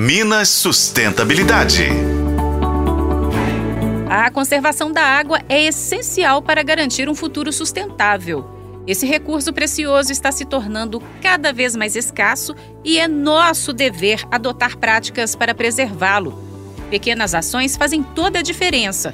Minas Sustentabilidade. A conservação da água é essencial para garantir um futuro sustentável. Esse recurso precioso está se tornando cada vez mais escasso e é nosso dever adotar práticas para preservá-lo. Pequenas ações fazem toda a diferença.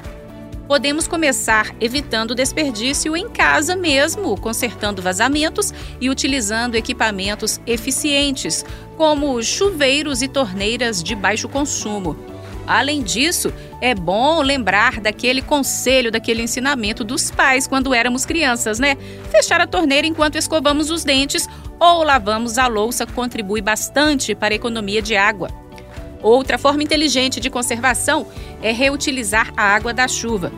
Podemos começar evitando desperdício em casa mesmo, consertando vazamentos e utilizando equipamentos eficientes, como chuveiros e torneiras de baixo consumo. Além disso, é bom lembrar daquele conselho, daquele ensinamento dos pais quando éramos crianças, né? Fechar a torneira enquanto escovamos os dentes ou lavamos a louça contribui bastante para a economia de água. Outra forma inteligente de conservação é reutilizar a água da chuva.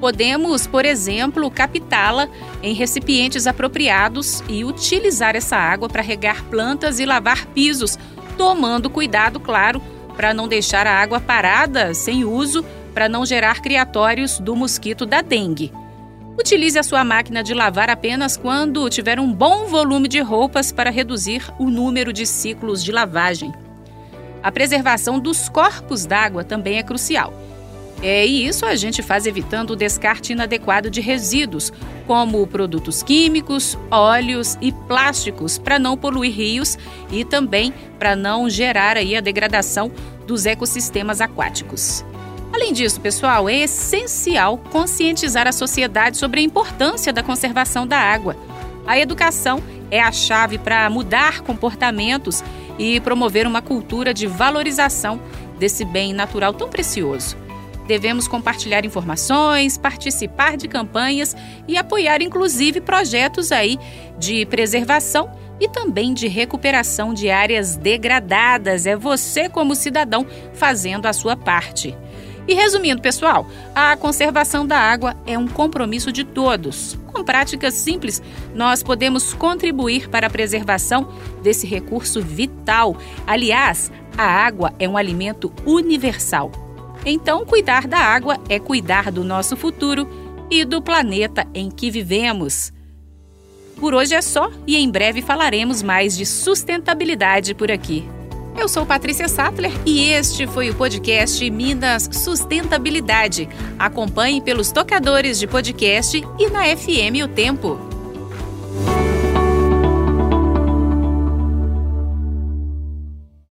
Podemos, por exemplo, captá-la em recipientes apropriados e utilizar essa água para regar plantas e lavar pisos, tomando cuidado, claro, para não deixar a água parada sem uso para não gerar criatórios do mosquito da dengue. Utilize a sua máquina de lavar apenas quando tiver um bom volume de roupas para reduzir o número de ciclos de lavagem. A preservação dos corpos d'água também é crucial. É, e isso a gente faz evitando o descarte inadequado de resíduos, como produtos químicos, óleos e plásticos, para não poluir rios e também para não gerar aí a degradação dos ecossistemas aquáticos. Além disso, pessoal, é essencial conscientizar a sociedade sobre a importância da conservação da água. A educação é a chave para mudar comportamentos e promover uma cultura de valorização desse bem natural tão precioso. Devemos compartilhar informações, participar de campanhas e apoiar inclusive projetos aí de preservação e também de recuperação de áreas degradadas. É você como cidadão fazendo a sua parte. E resumindo, pessoal, a conservação da água é um compromisso de todos. Com práticas simples, nós podemos contribuir para a preservação desse recurso vital. Aliás, a água é um alimento universal. Então, cuidar da água é cuidar do nosso futuro e do planeta em que vivemos. Por hoje é só e em breve falaremos mais de sustentabilidade por aqui. Eu sou Patrícia Sattler e este foi o podcast Minas Sustentabilidade. Acompanhe pelos tocadores de podcast e na FM O Tempo.